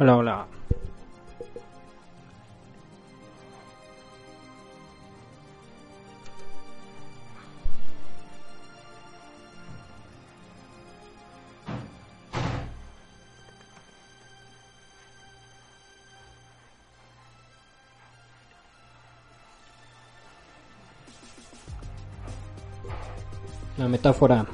Hola, hola. La metáfora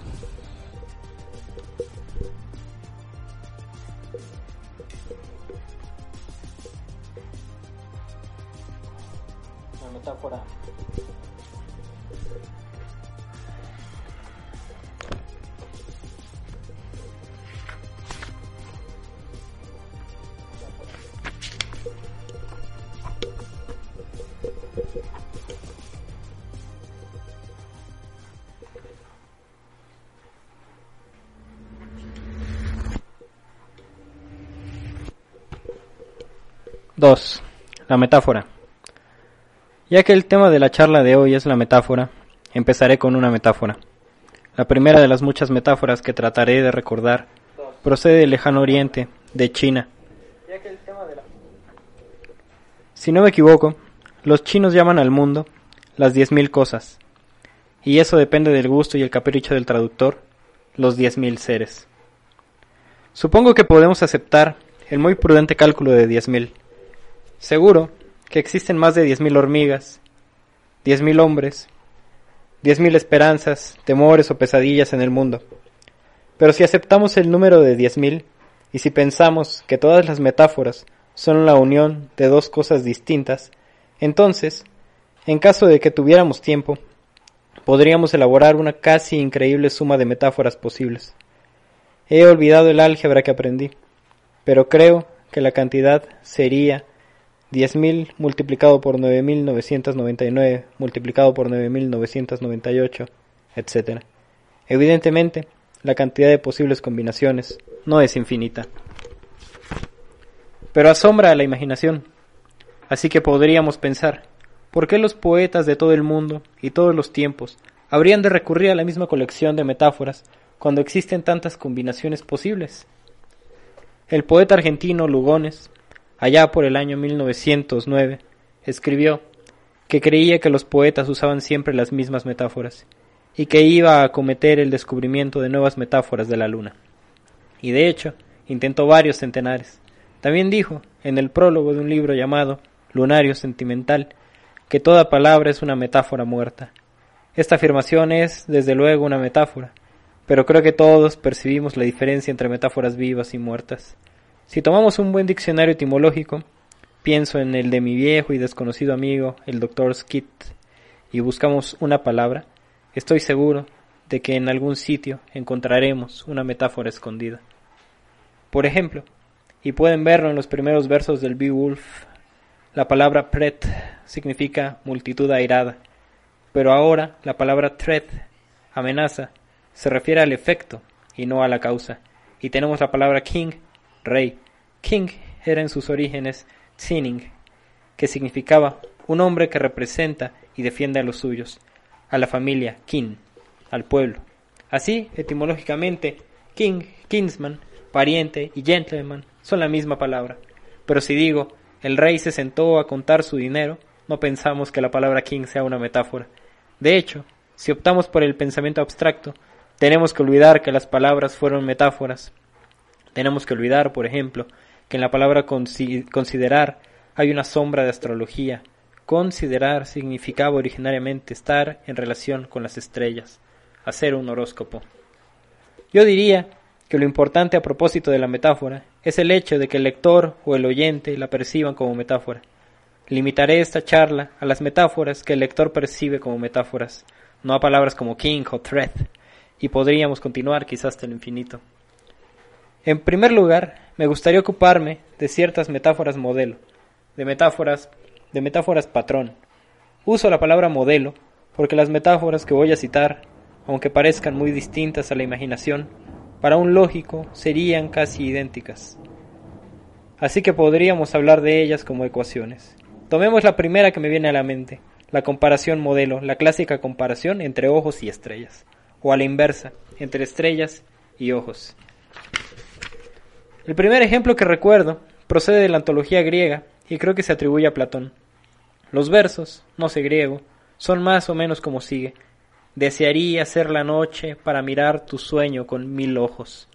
2. La metáfora. Ya que el tema de la charla de hoy es la metáfora, empezaré con una metáfora. La primera de las muchas metáforas que trataré de recordar procede del lejano oriente, de China. Si no me equivoco, los chinos llaman al mundo las diez mil cosas, y eso depende del gusto y el capricho del traductor, los diez mil seres. Supongo que podemos aceptar el muy prudente cálculo de diez mil Seguro que existen más de diez mil hormigas, diez mil hombres, diez mil esperanzas, temores o pesadillas en el mundo. Pero si aceptamos el número de diez mil, y si pensamos que todas las metáforas son la unión de dos cosas distintas, entonces, en caso de que tuviéramos tiempo, podríamos elaborar una casi increíble suma de metáforas posibles. He olvidado el álgebra que aprendí, pero creo que la cantidad sería 10.000 multiplicado por 9.999 multiplicado por 9.998, etc. Evidentemente, la cantidad de posibles combinaciones no es infinita. Pero asombra a la imaginación. Así que podríamos pensar, ¿por qué los poetas de todo el mundo y todos los tiempos habrían de recurrir a la misma colección de metáforas cuando existen tantas combinaciones posibles? El poeta argentino Lugones, allá por el año 1909, escribió que creía que los poetas usaban siempre las mismas metáforas y que iba a acometer el descubrimiento de nuevas metáforas de la luna. Y de hecho, intentó varios centenares. También dijo, en el prólogo de un libro llamado Lunario Sentimental, que toda palabra es una metáfora muerta. Esta afirmación es, desde luego, una metáfora, pero creo que todos percibimos la diferencia entre metáforas vivas y muertas. Si tomamos un buen diccionario etimológico, pienso en el de mi viejo y desconocido amigo, el doctor Skid, y buscamos una palabra, estoy seguro de que en algún sitio encontraremos una metáfora escondida. Por ejemplo, y pueden verlo en los primeros versos del Beowulf, la palabra pret significa multitud airada, pero ahora la palabra threat, amenaza, se refiere al efecto y no a la causa, y tenemos la palabra king, rey. King era en sus orígenes Tsinning, que significaba un hombre que representa y defiende a los suyos, a la familia kin, al pueblo. Así, etimológicamente, king, kinsman, pariente y gentleman son la misma palabra. Pero si digo, el rey se sentó a contar su dinero, no pensamos que la palabra king sea una metáfora. De hecho, si optamos por el pensamiento abstracto, tenemos que olvidar que las palabras fueron metáforas. Tenemos que olvidar, por ejemplo, que en la palabra considerar hay una sombra de astrología. Considerar significaba originariamente estar en relación con las estrellas, hacer un horóscopo. Yo diría que lo importante a propósito de la metáfora es el hecho de que el lector o el oyente la perciban como metáfora. Limitaré esta charla a las metáforas que el lector percibe como metáforas, no a palabras como king o threat, y podríamos continuar quizás hasta el infinito. En primer lugar, me gustaría ocuparme de ciertas metáforas modelo, de metáforas, de metáforas patrón. Uso la palabra modelo porque las metáforas que voy a citar, aunque parezcan muy distintas a la imaginación, para un lógico serían casi idénticas. Así que podríamos hablar de ellas como ecuaciones. Tomemos la primera que me viene a la mente, la comparación modelo, la clásica comparación entre ojos y estrellas, o a la inversa, entre estrellas y ojos. El primer ejemplo que recuerdo procede de la antología griega y creo que se atribuye a Platón. Los versos, no sé griego, son más o menos como sigue. Desearía ser la noche para mirar tu sueño con mil ojos.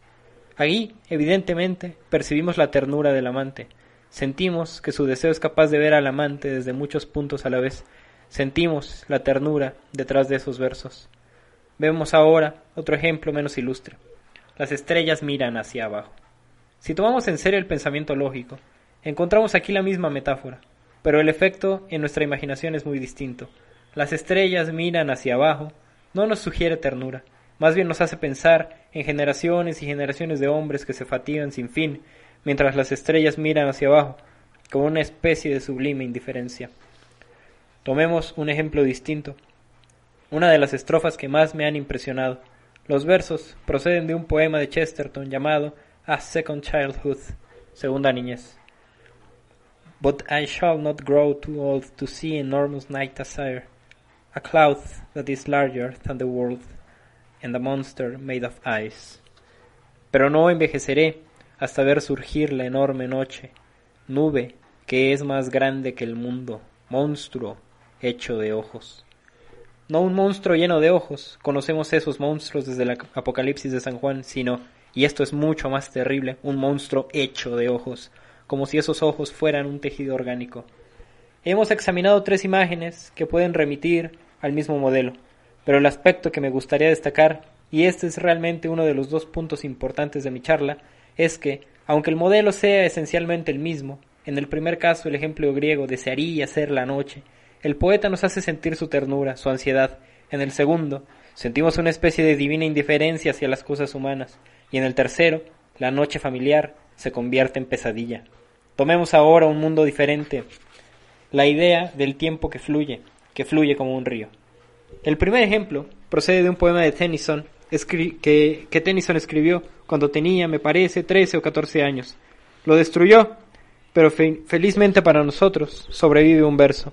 Allí, evidentemente, percibimos la ternura del amante. Sentimos que su deseo es capaz de ver al amante desde muchos puntos a la vez. Sentimos la ternura detrás de esos versos. Vemos ahora otro ejemplo menos ilustre. Las estrellas miran hacia abajo. Si tomamos en serio el pensamiento lógico, encontramos aquí la misma metáfora, pero el efecto en nuestra imaginación es muy distinto. Las estrellas miran hacia abajo, no nos sugiere ternura, más bien nos hace pensar en generaciones y generaciones de hombres que se fatigan sin fin, mientras las estrellas miran hacia abajo, como una especie de sublime indiferencia. Tomemos un ejemplo distinto. Una de las estrofas que más me han impresionado. Los versos proceden de un poema de Chesterton llamado A Second Childhood, Segunda Niñez. But I shall not grow too old to see enormous night asire, a cloud that is larger than the world and a monster made of ice. Pero no envejeceré hasta ver surgir la enorme noche, nube que es más grande que el mundo, monstruo hecho de ojos. No un monstruo lleno de ojos, conocemos esos monstruos desde el Apocalipsis de San Juan, sino, y esto es mucho más terrible, un monstruo hecho de ojos, como si esos ojos fueran un tejido orgánico. Hemos examinado tres imágenes que pueden remitir al mismo modelo, pero el aspecto que me gustaría destacar, y este es realmente uno de los dos puntos importantes de mi charla, es que, aunque el modelo sea esencialmente el mismo, en el primer caso el ejemplo griego desearía ser la noche, el poeta nos hace sentir su ternura, su ansiedad. En el segundo, sentimos una especie de divina indiferencia hacia las cosas humanas. Y en el tercero, la noche familiar se convierte en pesadilla. Tomemos ahora un mundo diferente, la idea del tiempo que fluye, que fluye como un río. El primer ejemplo procede de un poema de Tennyson que, que Tennyson escribió cuando tenía, me parece, 13 o 14 años. Lo destruyó, pero felizmente para nosotros sobrevive un verso.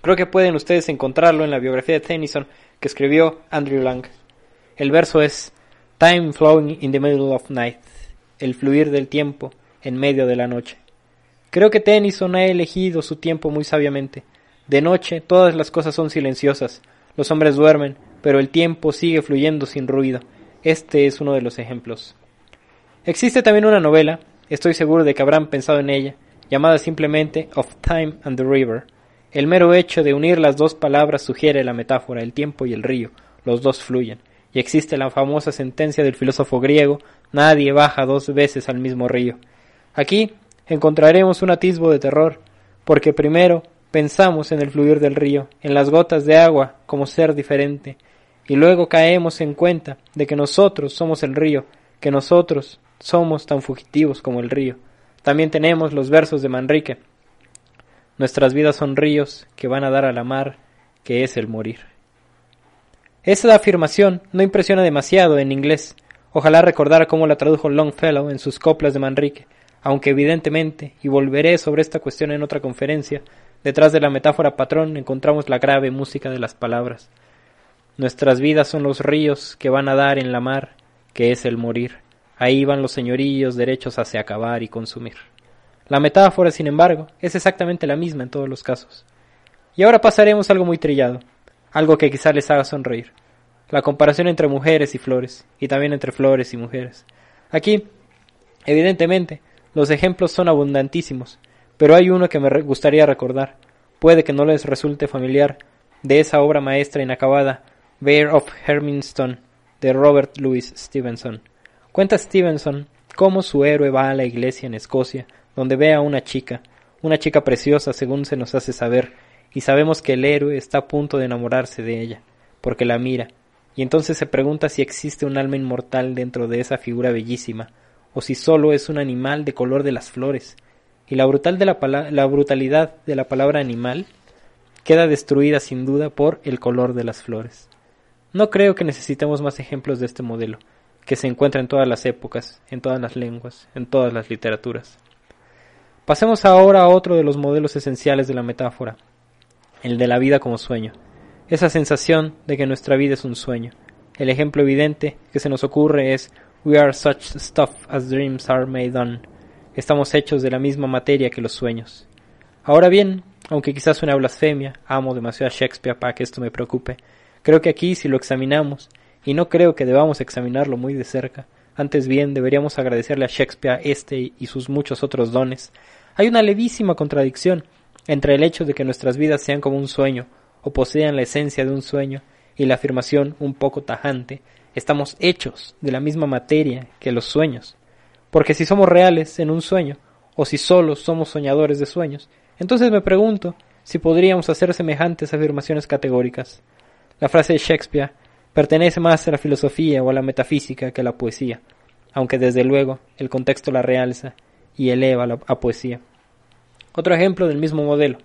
Creo que pueden ustedes encontrarlo en la biografía de Tennyson que escribió Andrew Lang. El verso es Time flowing in the middle of night, el fluir del tiempo en medio de la noche. Creo que Tennyson ha elegido su tiempo muy sabiamente. De noche todas las cosas son silenciosas, los hombres duermen, pero el tiempo sigue fluyendo sin ruido. Este es uno de los ejemplos. Existe también una novela, estoy seguro de que habrán pensado en ella, llamada simplemente Of Time and the River. El mero hecho de unir las dos palabras sugiere la metáfora, el tiempo y el río, los dos fluyen. Y existe la famosa sentencia del filósofo griego, nadie baja dos veces al mismo río. Aquí encontraremos un atisbo de terror, porque primero pensamos en el fluir del río, en las gotas de agua como ser diferente, y luego caemos en cuenta de que nosotros somos el río, que nosotros somos tan fugitivos como el río. También tenemos los versos de Manrique. Nuestras vidas son ríos que van a dar a la mar, que es el morir. Esa afirmación no impresiona demasiado en inglés. Ojalá recordara cómo la tradujo Longfellow en sus coplas de Manrique, aunque evidentemente, y volveré sobre esta cuestión en otra conferencia, detrás de la metáfora patrón encontramos la grave música de las palabras. Nuestras vidas son los ríos que van a dar en la mar, que es el morir. Ahí van los señoríos derechos hacia acabar y consumir. La metáfora, sin embargo, es exactamente la misma en todos los casos. Y ahora pasaremos a algo muy trillado, algo que quizá les haga sonreír. La comparación entre mujeres y flores, y también entre flores y mujeres. Aquí, evidentemente, los ejemplos son abundantísimos, pero hay uno que me gustaría recordar. Puede que no les resulte familiar, de esa obra maestra inacabada, Bear of Hermiston de Robert Louis Stevenson. Cuenta Stevenson cómo su héroe va a la iglesia en Escocia, donde ve a una chica, una chica preciosa según se nos hace saber, y sabemos que el héroe está a punto de enamorarse de ella, porque la mira, y entonces se pregunta si existe un alma inmortal dentro de esa figura bellísima, o si solo es un animal de color de las flores, y la, brutal de la, la brutalidad de la palabra animal queda destruida sin duda por el color de las flores. No creo que necesitemos más ejemplos de este modelo, que se encuentra en todas las épocas, en todas las lenguas, en todas las literaturas. Pasemos ahora a otro de los modelos esenciales de la metáfora, el de la vida como sueño, esa sensación de que nuestra vida es un sueño. El ejemplo evidente que se nos ocurre es We are such stuff as dreams are made on. estamos hechos de la misma materia que los sueños. Ahora bien, aunque quizás suene a blasfemia, amo demasiado a Shakespeare para que esto me preocupe, creo que aquí si lo examinamos, y no creo que debamos examinarlo muy de cerca, antes bien deberíamos agradecerle a Shakespeare este y sus muchos otros dones, hay una levísima contradicción entre el hecho de que nuestras vidas sean como un sueño, o posean la esencia de un sueño, y la afirmación un poco tajante, estamos hechos de la misma materia que los sueños. Porque si somos reales en un sueño, o si solo somos soñadores de sueños, entonces me pregunto si podríamos hacer semejantes afirmaciones categóricas. La frase de Shakespeare pertenece más a la filosofía o a la metafísica que a la poesía, aunque desde luego el contexto la realza y eleva a poesía. Otro ejemplo del mismo modelo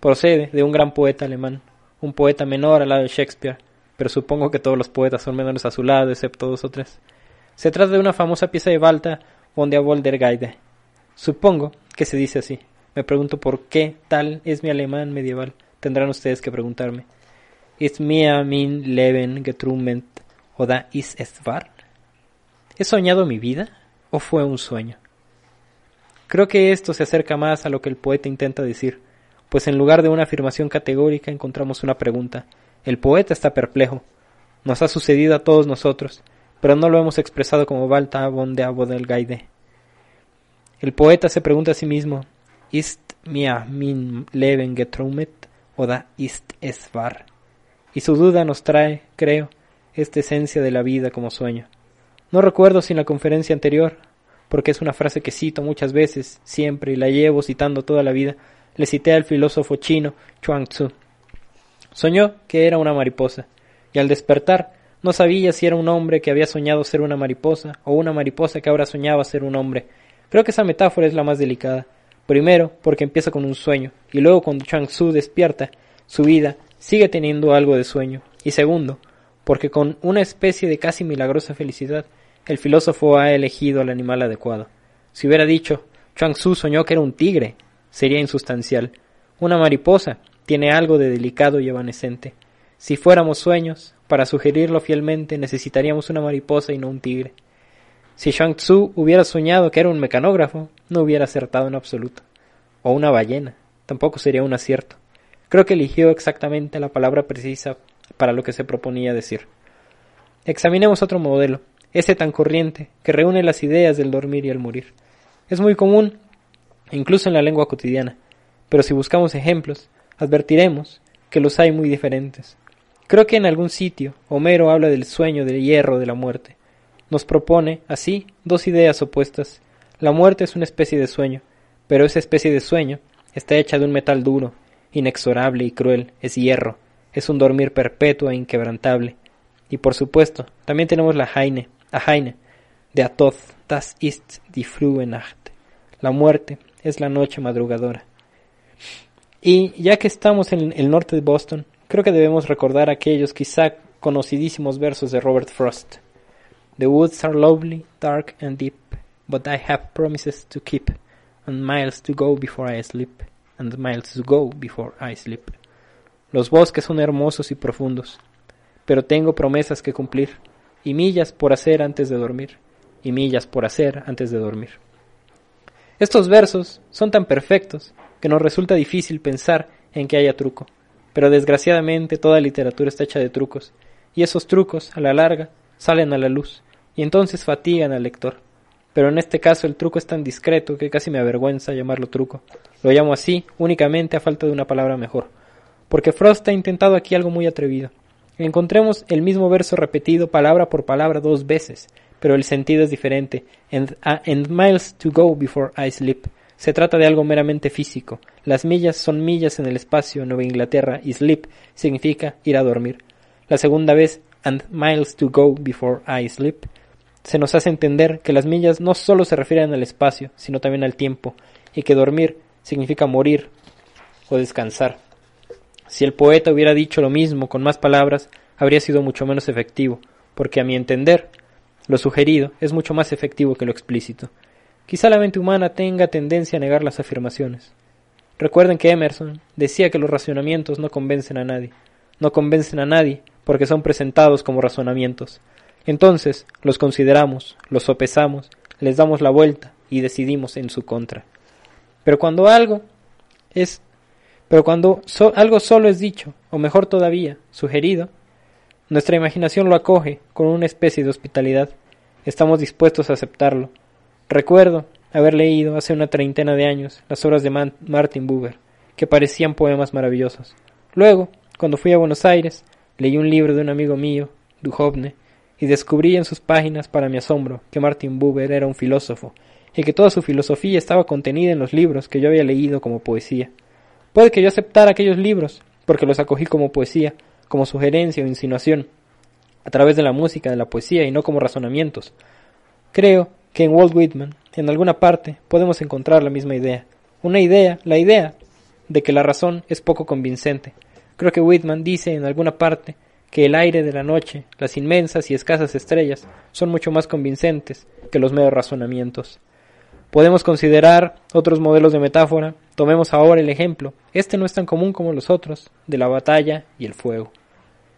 procede de un gran poeta alemán, un poeta menor al lado de Shakespeare, pero supongo que todos los poetas son menores a su lado, excepto dos o tres. Se trata de una famosa pieza de Walter von der Woldergeide. Supongo que se dice así. Me pregunto por qué tal es mi alemán medieval. Tendrán ustedes que preguntarme. ¿Ist mir mein Leben geträumt oder ist es wahr? ¿He soñado mi vida o fue un sueño? Creo que esto se acerca más a lo que el poeta intenta decir, pues en lugar de una afirmación categórica encontramos una pregunta. El poeta está perplejo. Nos ha sucedido a todos nosotros, pero no lo hemos expresado como Walter von der Gaide. El poeta se pregunta a sí mismo, ¿Ist mir mein Leben geträumt oder ist es wahr? Y su duda nos trae, creo, esta esencia de la vida como sueño. No recuerdo si en la conferencia anterior, porque es una frase que cito muchas veces, siempre, y la llevo citando toda la vida, le cité al filósofo chino Chuang Tzu. Soñó que era una mariposa, y al despertar no sabía si era un hombre que había soñado ser una mariposa o una mariposa que ahora soñaba ser un hombre. Creo que esa metáfora es la más delicada. Primero, porque empieza con un sueño, y luego cuando Chuang Tzu despierta, su vida sigue teniendo algo de sueño. Y segundo, porque con una especie de casi milagrosa felicidad, el filósofo ha elegido al animal adecuado. Si hubiera dicho, Chuang Tzu soñó que era un tigre, sería insustancial. Una mariposa tiene algo de delicado y evanescente. Si fuéramos sueños, para sugerirlo fielmente necesitaríamos una mariposa y no un tigre. Si Chuang Tzu hubiera soñado que era un mecanógrafo, no hubiera acertado en absoluto. O una ballena, tampoco sería un acierto. Creo que eligió exactamente la palabra precisa para lo que se proponía decir. Examinemos otro modelo, ese tan corriente, que reúne las ideas del dormir y el morir. Es muy común, incluso en la lengua cotidiana, pero si buscamos ejemplos, advertiremos que los hay muy diferentes. Creo que en algún sitio Homero habla del sueño del hierro de la muerte. Nos propone, así, dos ideas opuestas. La muerte es una especie de sueño, pero esa especie de sueño está hecha de un metal duro, inexorable y cruel, es hierro, es un dormir perpetuo e inquebrantable. Y por supuesto, también tenemos la Heine, a de Atoth, das ist die frühe Nacht. La muerte es la noche madrugadora. Y ya que estamos en el norte de Boston, creo que debemos recordar aquellos quizá conocidísimos versos de Robert Frost. The woods are lovely, dark and deep, but I have promises to keep, and miles to go before I sleep, and miles to go before I sleep. Los bosques son hermosos y profundos, pero tengo promesas que cumplir, y millas por hacer antes de dormir, y millas por hacer antes de dormir. Estos versos son tan perfectos que nos resulta difícil pensar en que haya truco, pero desgraciadamente toda literatura está hecha de trucos, y esos trucos, a la larga, salen a la luz, y entonces fatigan al lector. Pero en este caso el truco es tan discreto que casi me avergüenza llamarlo truco. Lo llamo así únicamente a falta de una palabra mejor, porque Frost ha intentado aquí algo muy atrevido. Encontremos el mismo verso repetido palabra por palabra dos veces, pero el sentido es diferente. And, and miles to go before I sleep. Se trata de algo meramente físico. Las millas son millas en el espacio Nueva Inglaterra y sleep significa ir a dormir. La segunda vez, and miles to go before I sleep, se nos hace entender que las millas no solo se refieren al espacio, sino también al tiempo, y que dormir significa morir o descansar. Si el poeta hubiera dicho lo mismo con más palabras, habría sido mucho menos efectivo, porque a mi entender, lo sugerido es mucho más efectivo que lo explícito. Quizá la mente humana tenga tendencia a negar las afirmaciones. Recuerden que Emerson decía que los razonamientos no convencen a nadie. No convencen a nadie porque son presentados como razonamientos. Entonces los consideramos, los sopesamos, les damos la vuelta y decidimos en su contra. Pero cuando algo es pero cuando algo solo es dicho, o mejor todavía, sugerido, nuestra imaginación lo acoge con una especie de hospitalidad. Estamos dispuestos a aceptarlo. Recuerdo haber leído hace una treintena de años las obras de Martin Buber, que parecían poemas maravillosos. Luego, cuando fui a Buenos Aires, leí un libro de un amigo mío, Duhovne, y descubrí en sus páginas, para mi asombro, que Martin Buber era un filósofo, y que toda su filosofía estaba contenida en los libros que yo había leído como poesía. Puede que yo aceptara aquellos libros, porque los acogí como poesía, como sugerencia o insinuación, a través de la música de la poesía y no como razonamientos. Creo que en Walt Whitman, en alguna parte, podemos encontrar la misma idea. Una idea, la idea de que la razón es poco convincente. Creo que Whitman dice en alguna parte que el aire de la noche, las inmensas y escasas estrellas, son mucho más convincentes que los meros razonamientos. Podemos considerar otros modelos de metáfora. Tomemos ahora el ejemplo, este no es tan común como los otros, de la batalla y el fuego.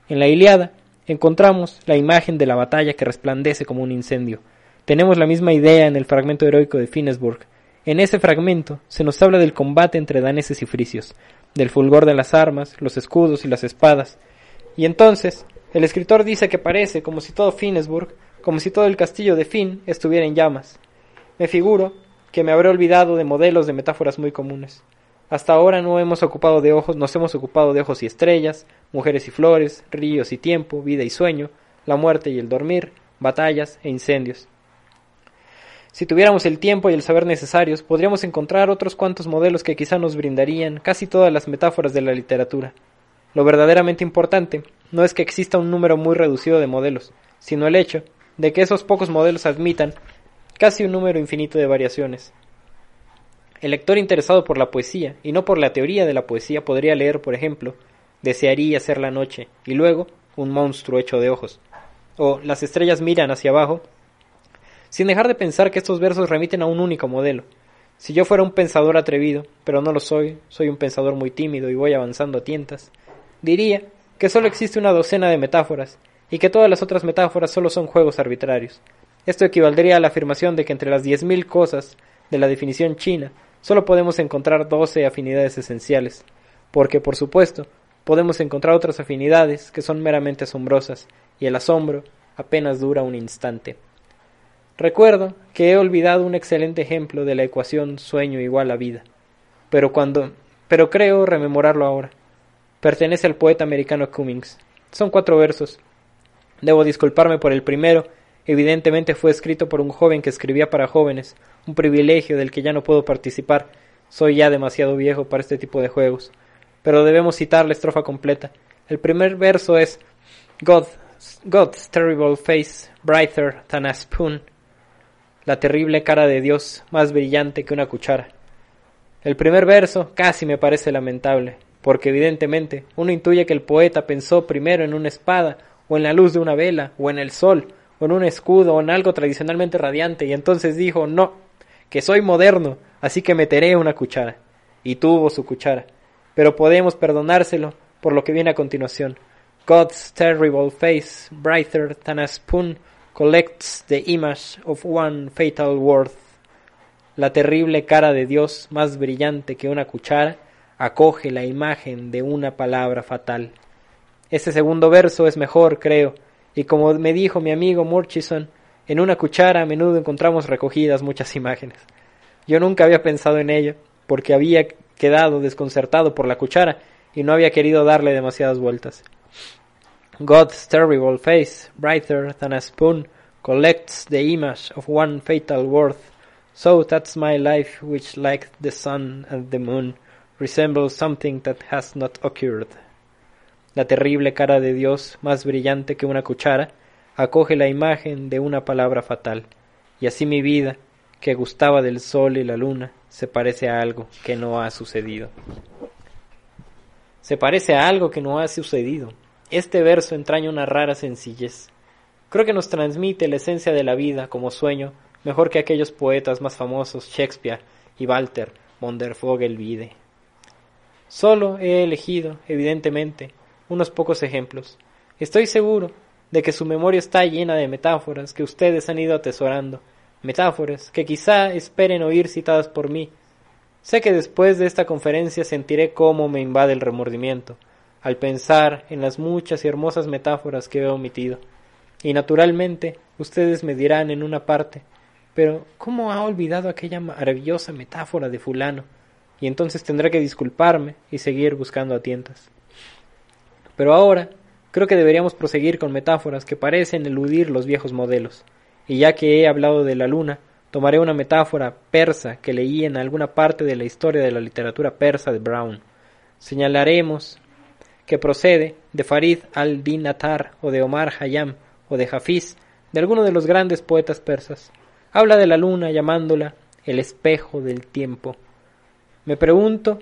En la Iliada encontramos la imagen de la batalla que resplandece como un incendio. Tenemos la misma idea en el fragmento heroico de Finnesburg. En ese fragmento se nos habla del combate entre daneses y fricios, del fulgor de las armas, los escudos y las espadas. Y entonces el escritor dice que parece como si todo Finnesburg, como si todo el castillo de Finn estuviera en llamas. Me figuro que me habré olvidado de modelos de metáforas muy comunes. Hasta ahora no hemos ocupado de ojos, nos hemos ocupado de ojos y estrellas, mujeres y flores, ríos y tiempo, vida y sueño, la muerte y el dormir, batallas e incendios. Si tuviéramos el tiempo y el saber necesarios, podríamos encontrar otros cuantos modelos que quizá nos brindarían casi todas las metáforas de la literatura. Lo verdaderamente importante no es que exista un número muy reducido de modelos, sino el hecho de que esos pocos modelos admitan casi un número infinito de variaciones. El lector interesado por la poesía y no por la teoría de la poesía podría leer, por ejemplo, Desearía ser la noche y luego un monstruo hecho de ojos, o Las estrellas miran hacia abajo, sin dejar de pensar que estos versos remiten a un único modelo. Si yo fuera un pensador atrevido, pero no lo soy, soy un pensador muy tímido y voy avanzando a tientas, diría que solo existe una docena de metáforas y que todas las otras metáforas solo son juegos arbitrarios, esto equivaldría a la afirmación de que entre las 10.000 cosas de la definición china solo podemos encontrar 12 afinidades esenciales, porque por supuesto podemos encontrar otras afinidades que son meramente asombrosas, y el asombro apenas dura un instante. Recuerdo que he olvidado un excelente ejemplo de la ecuación sueño igual a vida, pero cuando pero creo rememorarlo ahora. Pertenece al poeta americano Cummings. Son cuatro versos. Debo disculparme por el primero Evidentemente fue escrito por un joven que escribía para jóvenes, un privilegio del que ya no puedo participar. Soy ya demasiado viejo para este tipo de juegos. Pero debemos citar la estrofa completa. El primer verso es God, God's terrible face, brighter than a spoon. La terrible cara de Dios, más brillante que una cuchara. El primer verso casi me parece lamentable, porque evidentemente uno intuye que el poeta pensó primero en una espada, o en la luz de una vela, o en el sol, con un escudo o en algo tradicionalmente radiante y entonces dijo, no, que soy moderno, así que meteré una cuchara. Y tuvo su cuchara. Pero podemos perdonárselo por lo que viene a continuación. God's terrible face, brighter than a spoon, collects the image of one fatal word. La terrible cara de Dios, más brillante que una cuchara, acoge la imagen de una palabra fatal. Este segundo verso es mejor, creo, y como me dijo mi amigo Murchison, en una cuchara a menudo encontramos recogidas muchas imágenes. Yo nunca había pensado en ello, porque había quedado desconcertado por la cuchara y no había querido darle demasiadas vueltas. God's terrible face, brighter than a spoon, collects the image of one fatal word. So that's my life, which, like the sun and the moon, resembles something that has not occurred. La terrible cara de Dios, más brillante que una cuchara, acoge la imagen de una palabra fatal, y así mi vida, que gustaba del sol y la luna, se parece a algo que no ha sucedido. Se parece a algo que no ha sucedido. Este verso entraña una rara sencillez. Creo que nos transmite la esencia de la vida como sueño mejor que aquellos poetas más famosos, Shakespeare y Walter von der Vogelweide. Solo he elegido, evidentemente, unos pocos ejemplos. Estoy seguro de que su memoria está llena de metáforas que ustedes han ido atesorando, metáforas que quizá esperen oír citadas por mí. Sé que después de esta conferencia sentiré cómo me invade el remordimiento al pensar en las muchas y hermosas metáforas que he omitido. Y naturalmente ustedes me dirán en una parte, pero ¿cómo ha olvidado aquella maravillosa metáfora de fulano? Y entonces tendré que disculparme y seguir buscando a tientas. Pero ahora creo que deberíamos proseguir con metáforas que parecen eludir los viejos modelos. Y ya que he hablado de la luna, tomaré una metáfora persa que leí en alguna parte de la historia de la literatura persa de Brown. Señalaremos que procede de Farid al-Din Atar o de Omar Hayam o de Hafiz, de alguno de los grandes poetas persas. Habla de la luna llamándola el espejo del tiempo. Me pregunto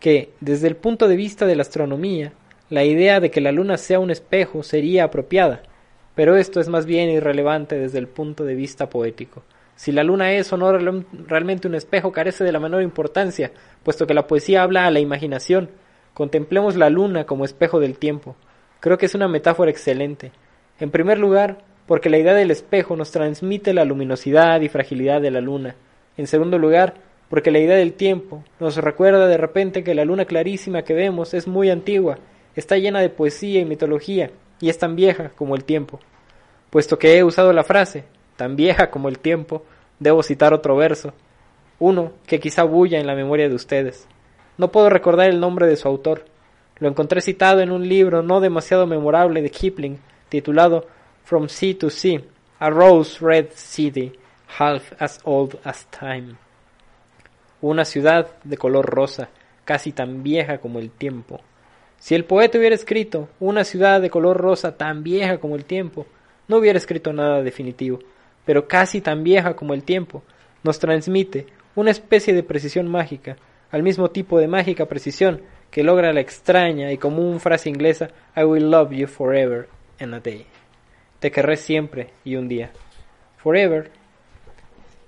que, desde el punto de vista de la astronomía, la idea de que la luna sea un espejo sería apropiada, pero esto es más bien irrelevante desde el punto de vista poético. Si la luna es o no realmente un espejo carece de la menor importancia, puesto que la poesía habla a la imaginación. Contemplemos la luna como espejo del tiempo. Creo que es una metáfora excelente. En primer lugar, porque la idea del espejo nos transmite la luminosidad y fragilidad de la luna. En segundo lugar, porque la idea del tiempo nos recuerda de repente que la luna clarísima que vemos es muy antigua, está llena de poesía y mitología, y es tan vieja como el tiempo. Puesto que he usado la frase, tan vieja como el tiempo, debo citar otro verso, uno que quizá bulla en la memoria de ustedes. No puedo recordar el nombre de su autor. Lo encontré citado en un libro no demasiado memorable de Kipling, titulado From Sea to Sea, a Rose Red City, half as old as time. Una ciudad de color rosa, casi tan vieja como el tiempo. Si el poeta hubiera escrito una ciudad de color rosa tan vieja como el tiempo, no hubiera escrito nada definitivo, pero casi tan vieja como el tiempo, nos transmite una especie de precisión mágica, al mismo tipo de mágica precisión que logra la extraña y común frase inglesa I will love you forever and a day. Te querré siempre y un día. Forever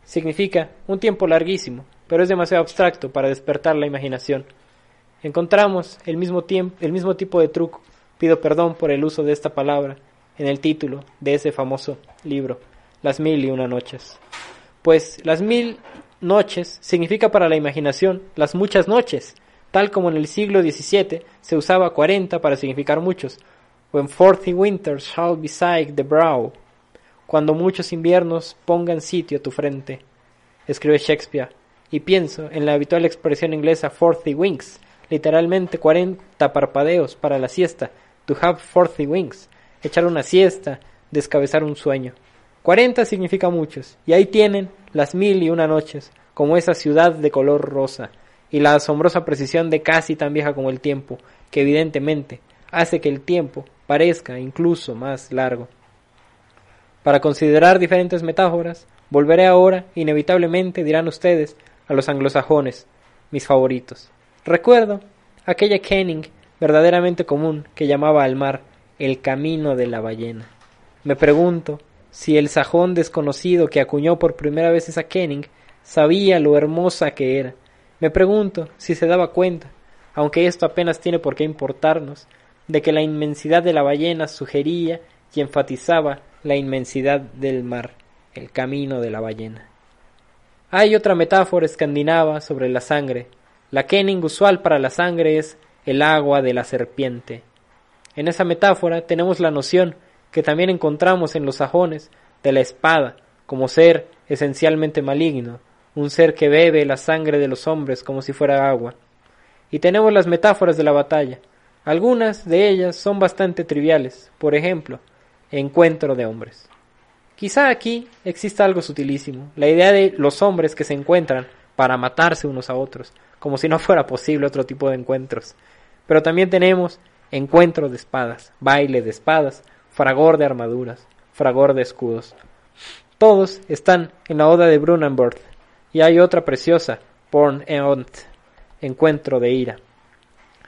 significa un tiempo larguísimo, pero es demasiado abstracto para despertar la imaginación. Encontramos el mismo, el mismo tipo de truco, pido perdón por el uso de esta palabra, en el título de ese famoso libro, Las mil y una noches. Pues las mil noches significa para la imaginación las muchas noches, tal como en el siglo XVII se usaba cuarenta para significar muchos, When forty winters shall beside the brow. Cuando muchos inviernos pongan sitio a tu frente. Escribe Shakespeare. Y pienso en la habitual expresión inglesa forty winks, literalmente cuarenta parpadeos para la siesta. To have forty winks. Echar una siesta, descabezar un sueño. Cuarenta significa muchos, y ahí tienen las mil y una noches, como esa ciudad de color rosa, y la asombrosa precisión de casi tan vieja como el tiempo, que evidentemente hace que el tiempo parezca incluso más largo. Para considerar diferentes metáforas, volveré ahora, inevitablemente, dirán ustedes, a los anglosajones, mis favoritos. Recuerdo aquella kenning verdaderamente común que llamaba al mar el camino de la ballena. Me pregunto si el sajón desconocido que acuñó por primera vez esa kenning sabía lo hermosa que era. Me pregunto si se daba cuenta, aunque esto apenas tiene por qué importarnos, de que la inmensidad de la ballena sugería y enfatizaba la inmensidad del mar, el camino de la ballena. Hay otra metáfora escandinava sobre la sangre. La kenning usual para la sangre es el agua de la serpiente. En esa metáfora tenemos la noción que también encontramos en los sajones de la espada como ser esencialmente maligno, un ser que bebe la sangre de los hombres como si fuera agua. Y tenemos las metáforas de la batalla, algunas de ellas son bastante triviales, por ejemplo, encuentro de hombres. Quizá aquí exista algo sutilísimo, la idea de los hombres que se encuentran para matarse unos a otros, como si no fuera posible otro tipo de encuentros. Pero también tenemos encuentro de espadas, baile de espadas, fragor de armaduras, fragor de escudos. Todos están en la oda de Brunanburg, y hay otra preciosa, Porn Eont, encuentro de ira.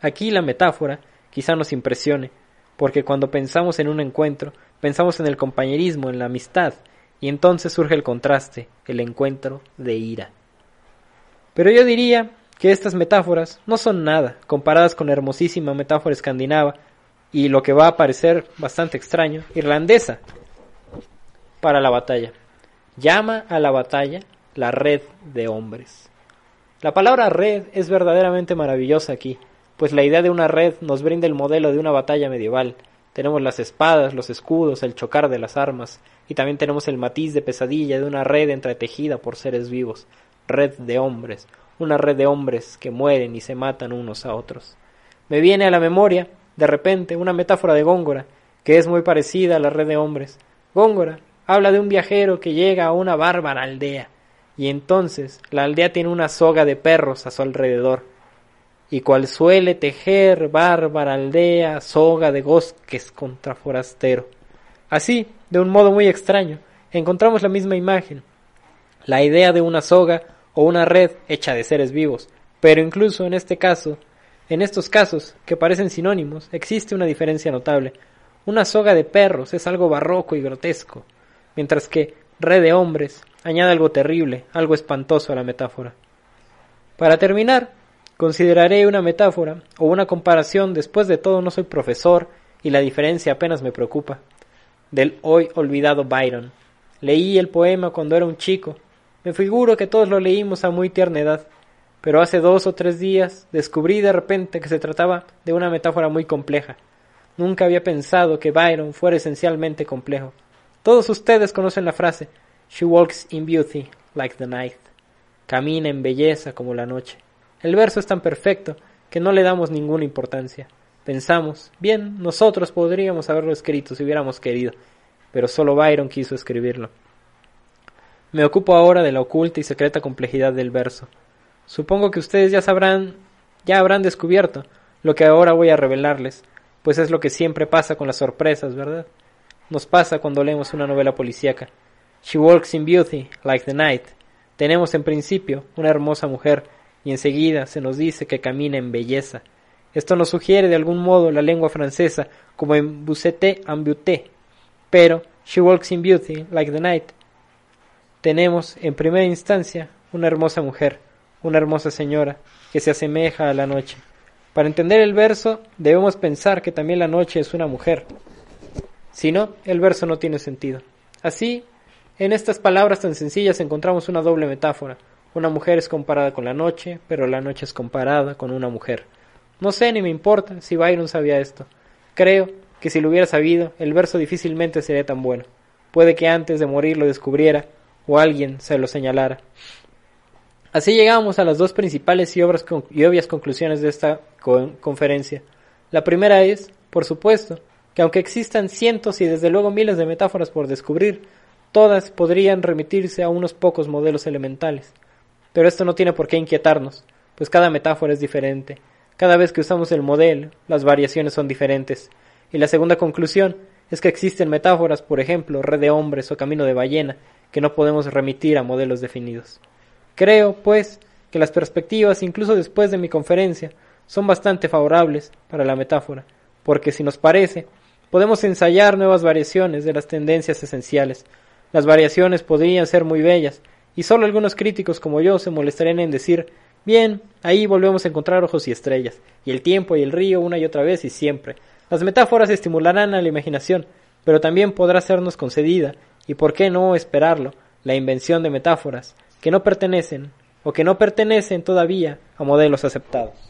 Aquí la metáfora quizá nos impresione, porque cuando pensamos en un encuentro, pensamos en el compañerismo, en la amistad, y entonces surge el contraste, el encuentro de ira. Pero yo diría que estas metáforas no son nada comparadas con la hermosísima metáfora escandinava y lo que va a parecer bastante extraño, irlandesa, para la batalla. llama a la batalla la red de hombres. La palabra red es verdaderamente maravillosa aquí, pues la idea de una red nos brinda el modelo de una batalla medieval. Tenemos las espadas, los escudos, el chocar de las armas, y también tenemos el matiz de pesadilla de una red entretejida por seres vivos, red de hombres, una red de hombres que mueren y se matan unos a otros. Me viene a la memoria, de repente, una metáfora de Góngora, que es muy parecida a la red de hombres. Góngora habla de un viajero que llega a una bárbara aldea, y entonces la aldea tiene una soga de perros a su alrededor, y cual suele tejer bárbara aldea soga de bosques contra forastero. Así, de un modo muy extraño, encontramos la misma imagen, la idea de una soga o una red hecha de seres vivos, pero incluso en este caso, en estos casos, que parecen sinónimos, existe una diferencia notable. Una soga de perros es algo barroco y grotesco, mientras que red de hombres añade algo terrible, algo espantoso a la metáfora. Para terminar, consideraré una metáfora o una comparación, después de todo no soy profesor y la diferencia apenas me preocupa, del hoy olvidado Byron. Leí el poema cuando era un chico, me figuro que todos lo leímos a muy tierna edad, pero hace dos o tres días descubrí de repente que se trataba de una metáfora muy compleja. Nunca había pensado que Byron fuera esencialmente complejo. Todos ustedes conocen la frase She walks in beauty like the night. Camina en belleza como la noche. El verso es tan perfecto que no le damos ninguna importancia. Pensamos, bien, nosotros podríamos haberlo escrito si hubiéramos querido, pero solo Byron quiso escribirlo. Me ocupo ahora de la oculta y secreta complejidad del verso. Supongo que ustedes ya sabrán, ya habrán descubierto lo que ahora voy a revelarles, pues es lo que siempre pasa con las sorpresas, ¿verdad? Nos pasa cuando leemos una novela policíaca. She walks in beauty, like the night. Tenemos en principio una hermosa mujer, y enseguida se nos dice que camina en belleza. Esto nos sugiere de algún modo la lengua francesa, como en Busete en beauté. Pero, she walks in beauty, like the night. Tenemos, en primera instancia, una hermosa mujer, una hermosa señora, que se asemeja a la noche. Para entender el verso, debemos pensar que también la noche es una mujer. Si no, el verso no tiene sentido. Así, en estas palabras tan sencillas encontramos una doble metáfora. Una mujer es comparada con la noche, pero la noche es comparada con una mujer. No sé ni me importa si Byron sabía esto. Creo que si lo hubiera sabido, el verso difícilmente sería tan bueno. Puede que antes de morir lo descubriera o alguien se lo señalara. Así llegamos a las dos principales y, obvias conclusiones de esta conferencia. La primera es, por supuesto, que aunque existan cientos y desde luego miles de metáforas por descubrir, Todas podrían remitirse a unos pocos modelos elementales. Pero esto no tiene por qué inquietarnos, pues cada metáfora es diferente. Cada vez que usamos el modelo, las variaciones son diferentes. Y la segunda conclusión es que existen metáforas, por ejemplo, red de hombres o camino de ballena, que no podemos remitir a modelos definidos. Creo, pues, que las perspectivas, incluso después de mi conferencia, son bastante favorables para la metáfora, porque si nos parece, podemos ensayar nuevas variaciones de las tendencias esenciales, las variaciones podrían ser muy bellas, y solo algunos críticos como yo se molestarían en decir Bien, ahí volvemos a encontrar ojos y estrellas, y el tiempo y el río una y otra vez y siempre. Las metáforas estimularán a la imaginación, pero también podrá sernos concedida, y por qué no esperarlo, la invención de metáforas, que no pertenecen, o que no pertenecen todavía a modelos aceptados.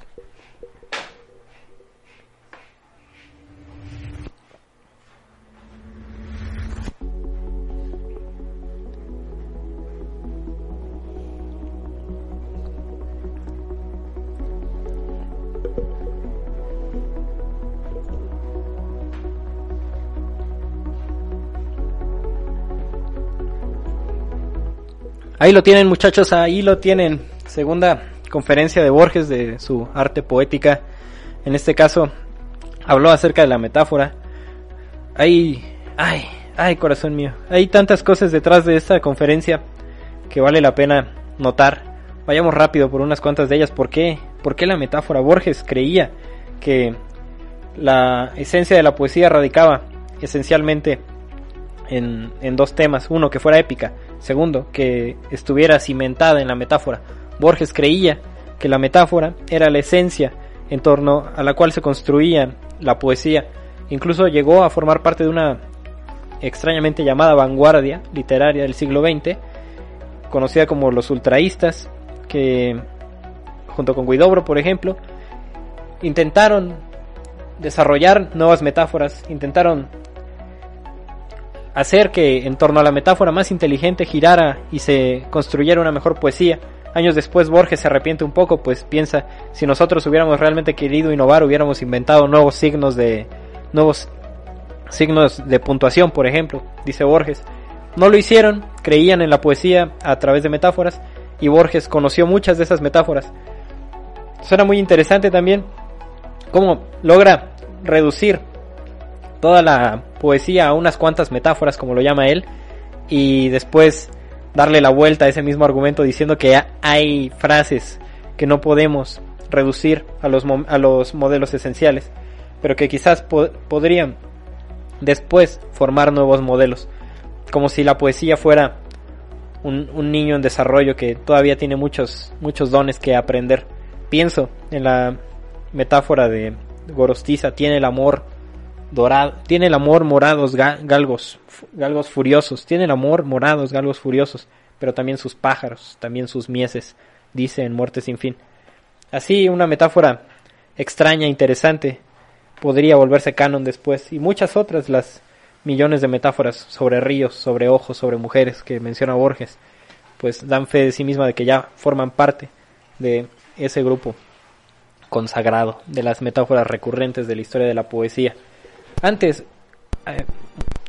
Ahí lo tienen muchachos, ahí lo tienen. Segunda conferencia de Borges de su arte poética. En este caso habló acerca de la metáfora. Hay, ay, ay corazón mío, hay tantas cosas detrás de esta conferencia que vale la pena notar. Vayamos rápido por unas cuantas de ellas. ¿Por qué? ¿Por qué la metáfora? Borges creía que la esencia de la poesía radicaba esencialmente en, dos temas. Uno, que fuera épica Segundo, que estuviera cimentada en la metáfora. Borges creía que la metáfora era la esencia en torno a la cual se construía la poesía. Incluso llegó a formar parte de una extrañamente llamada vanguardia literaria del siglo XX, conocida como los ultraístas, que junto con Guidobro, por ejemplo, intentaron desarrollar nuevas metáforas, intentaron hacer que en torno a la metáfora más inteligente girara y se construyera una mejor poesía. Años después Borges se arrepiente un poco, pues piensa, si nosotros hubiéramos realmente querido innovar, hubiéramos inventado nuevos signos de nuevos signos de puntuación, por ejemplo, dice Borges. No lo hicieron, creían en la poesía a través de metáforas y Borges conoció muchas de esas metáforas. Suena muy interesante también cómo logra reducir toda la poesía a unas cuantas metáforas, como lo llama él, y después darle la vuelta a ese mismo argumento diciendo que hay frases que no podemos reducir a los, a los modelos esenciales, pero que quizás podrían después formar nuevos modelos, como si la poesía fuera un, un, niño en desarrollo que todavía tiene muchos, muchos dones que aprender. Pienso en la metáfora de Gorostiza, tiene el amor dorado, tiene el amor morados galgos, galgos furiosos, tiene el amor morados galgos furiosos, pero también sus pájaros, también sus mieses, dice en Muerte sin fin. Así una metáfora extraña, interesante, podría volverse canon después, y muchas otras las millones de metáforas sobre ríos, sobre ojos, sobre mujeres que menciona Borges, pues dan fe de sí misma de que ya forman parte de ese grupo consagrado de las metáforas recurrentes de la historia de la poesía antes, eh,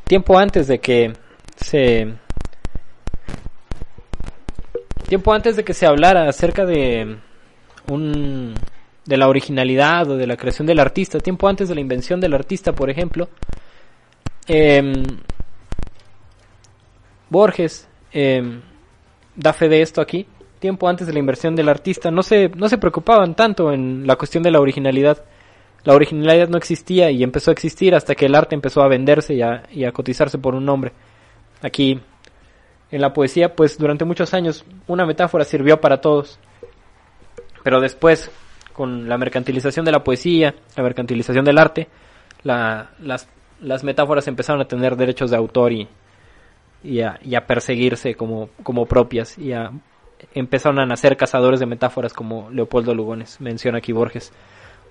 tiempo antes de que se tiempo antes de que se hablara acerca de un de la originalidad o de la creación del artista, tiempo antes de la invención del artista, por ejemplo, em, Borges em, da fe de esto aquí. Tiempo antes de la inversión del artista, no se, no se preocupaban tanto en la cuestión de la originalidad la originalidad no existía y empezó a existir hasta que el arte empezó a venderse y a, y a cotizarse por un nombre. Aquí, en la poesía, pues durante muchos años una metáfora sirvió para todos. Pero después, con la mercantilización de la poesía, la mercantilización del arte, la, las, las, metáforas empezaron a tener derechos de autor y, y, a, a, perseguirse como, como propias y empezaron a nacer cazadores de metáforas como Leopoldo Lugones, menciona aquí Borges.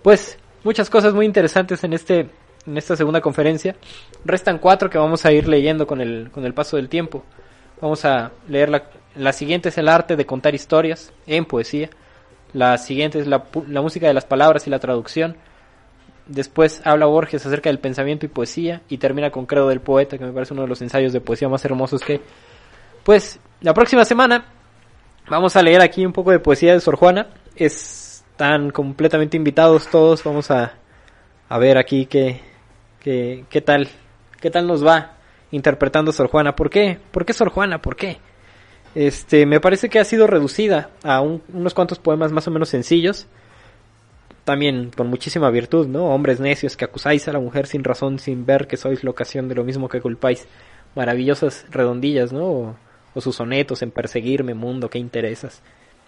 Pues muchas cosas muy interesantes en este en esta segunda conferencia. Restan cuatro que vamos a ir leyendo con el, con el paso del tiempo. Vamos a leer la, la siguiente es el arte de contar historias en poesía. La siguiente es la, la música de las palabras y la traducción. Después habla Borges acerca del pensamiento y poesía y termina con Credo del Poeta, que me parece uno de los ensayos de poesía más hermosos que... Pues la próxima semana vamos a leer aquí un poco de poesía de Sor Juana. Es están completamente invitados todos. Vamos a, a ver aquí qué, qué, qué tal, qué tal nos va interpretando Sor Juana. ¿Por qué? ¿Por qué Sor Juana? ¿Por qué? Este, me parece que ha sido reducida a unos cuantos poemas más o menos sencillos. También con muchísima virtud, ¿no? Hombres necios que acusáis a la mujer sin razón, sin ver que sois la ocasión de lo mismo que culpáis. Maravillosas redondillas, ¿no? O, o sus sonetos en perseguirme, mundo, qué interesas.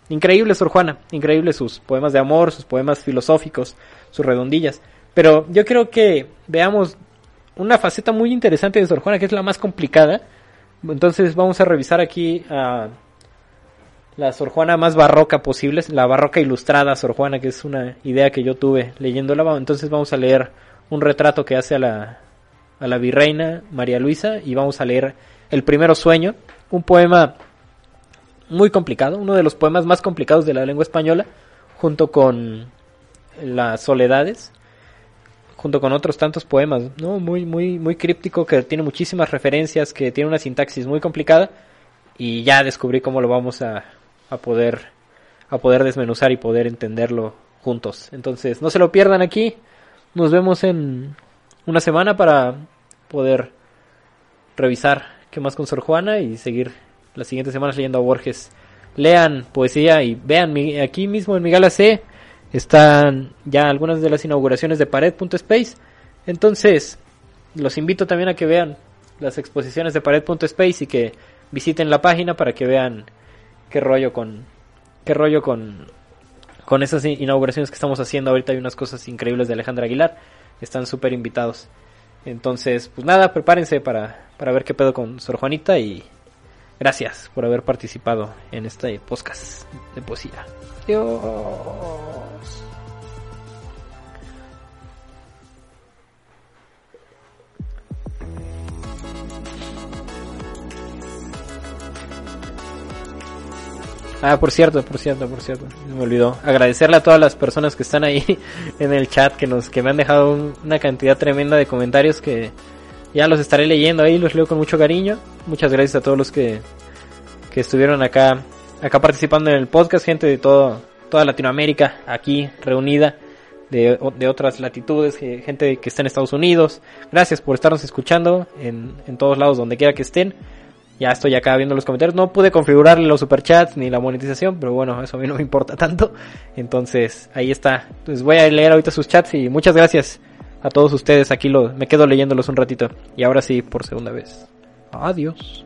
Increíble Sor Juana, increíble sus poemas de amor, sus poemas filosóficos, sus redondillas. Pero yo creo que veamos una faceta muy interesante de Sor Juana, que es la más complicada. Entonces vamos a revisar aquí a la Sor Juana más barroca posible, la barroca ilustrada Sor Juana, que es una idea que yo tuve leyéndola. Entonces vamos a leer un retrato que hace a la, a la virreina María Luisa y vamos a leer El primero sueño, un poema muy complicado, uno de los poemas más complicados de la lengua española, junto con las soledades, junto con otros tantos poemas, ¿no? Muy, muy, muy críptico, que tiene muchísimas referencias, que tiene una sintaxis muy complicada, y ya descubrí cómo lo vamos a, a poder, a poder desmenuzar y poder entenderlo juntos. Entonces, no se lo pierdan aquí, nos vemos en una semana para poder revisar qué más con Sor Juana y seguir las siguientes semanas leyendo a Borges. Lean poesía y vean aquí mismo en mi C están ya algunas de las inauguraciones de Pared.space. Entonces, los invito también a que vean las exposiciones de Pared.space y que visiten la página para que vean qué rollo con qué rollo con con esas inauguraciones que estamos haciendo ahorita hay unas cosas increíbles de Alejandra Aguilar están súper invitados Entonces, pues nada, prepárense para, para ver qué pedo con Sor Juanita y gracias por haber participado en este podcast de poesía. Adiós. Ah, por cierto, por cierto, por cierto, me olvidó agradecerle a todas las personas que están ahí en el chat que nos que me han dejado un- una cantidad tremenda de comentarios que ya los estaré leyendo ahí, los leo con mucho cariño. Muchas gracias a todos los que que estuvieron acá acá participando en el podcast, gente de todo toda Latinoamérica aquí reunida de, de otras latitudes, gente que está en Estados Unidos. Gracias por estarnos escuchando en, en todos lados donde quiera que estén. Ya estoy acá viendo los comentarios. No pude configurar los superchats ni la monetización, pero bueno, eso a mí no me importa tanto. Entonces, ahí está. Entonces voy a leer ahorita sus chats y muchas gracias a todos ustedes. Aquí lo, me quedo leyéndolos un ratito. Y ahora sí, por segunda vez. Adiós.